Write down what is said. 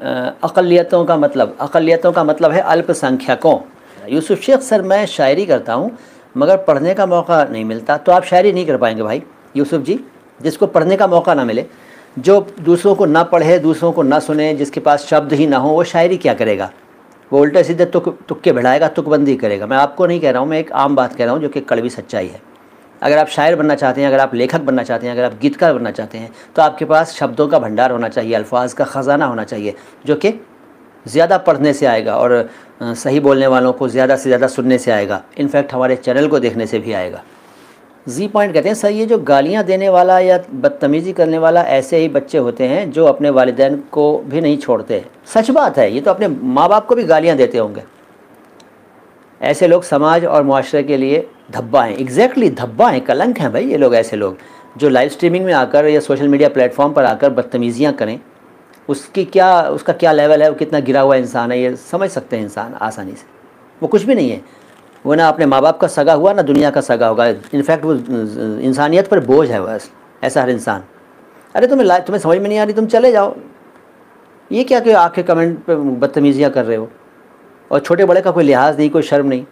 अक़लियतों का मतलब अक़लियतों का मतलब है अल्पसंख्यकों। यूसुफ शेख सर, मैं शायरी करता हूँ, मगर पढ़ने का मौका नहीं मिलता। तो आप शायरी नहीं कर पाएँगे भाई, यूसुफ जी, जिसको पढ़ने का मौका ना मिले। जो दूसरों को ना पढ़े, दूसरों को ना सुने, जिसके पास शब्द ही ना हो, वो शायरी क्या करेगा? वो उल्टे सीधे तुक, तुक्के बढ़ाएगा, तुकबंदी करेगा। मैं आपको नहीं कह रहा हूँ, मैं एक आम बात कह रहा हूँ, जो कि कड़वी सच्चाई है। अगर आप शायर बनना चाहते हैं, अगर आप लेखक बनना चाहते हैं, अगर आप गीतकार बनना चाहते हैं तो आपके पास शब्दों का भंडार होना चाहिए, अल्फाज का ख़जाना होना चाहिए, जो कि ज़्यादा पढ़ने से आएगा और सही बोलने वालों को ज़्यादा से ज़्यादा सुनने से आएगा। इनफैक्ट हमारे चैनल को देखने से भी आएगा। जी पॉइंट कहते हैं, सर, ये जो गालियाँ देने वाला या बदतमीज़ी करने वाला ऐसे ही बच्चे होते हैं जो अपने वालदेन को भी नहीं छोड़ते। सच बात है, ये तो अपने माँ बाप को भी गालियाँ देते होंगे। ऐसे लोग समाज और माशरे के लिए धब्बा हैं एग्जैक्टली धब्बा हैं कलंक हैं भाई ये लोग, ऐसे लोग, जो लाइव स्ट्रीमिंग में आकर या सोशल मीडिया प्लेटफॉर्म पर आकर बदतमीज़ियाँ करें, उसकी क्या, उसका क्या लेवल है, वो कितना गिरा हुआ इंसान है, ये समझ सकते हैं इंसान आसानी से। वो कुछ भी नहीं है। वो ना अपने माँ बाप का सगा हुआ, ना दुनिया का सगा होगा। इनफैक्ट वो इंसानियत पर बोझ है बस, ऐसा हर इंसान। अरे तुम्हें तुम्हें समझ में नहीं आ रही, तुम चले जाओ। ये क्या कि आके कमेंट पर बदतमीज़ियाँ कर रहे हो? और छोटे बड़े का कोई लिहाज नहीं, कोई शर्म नहीं।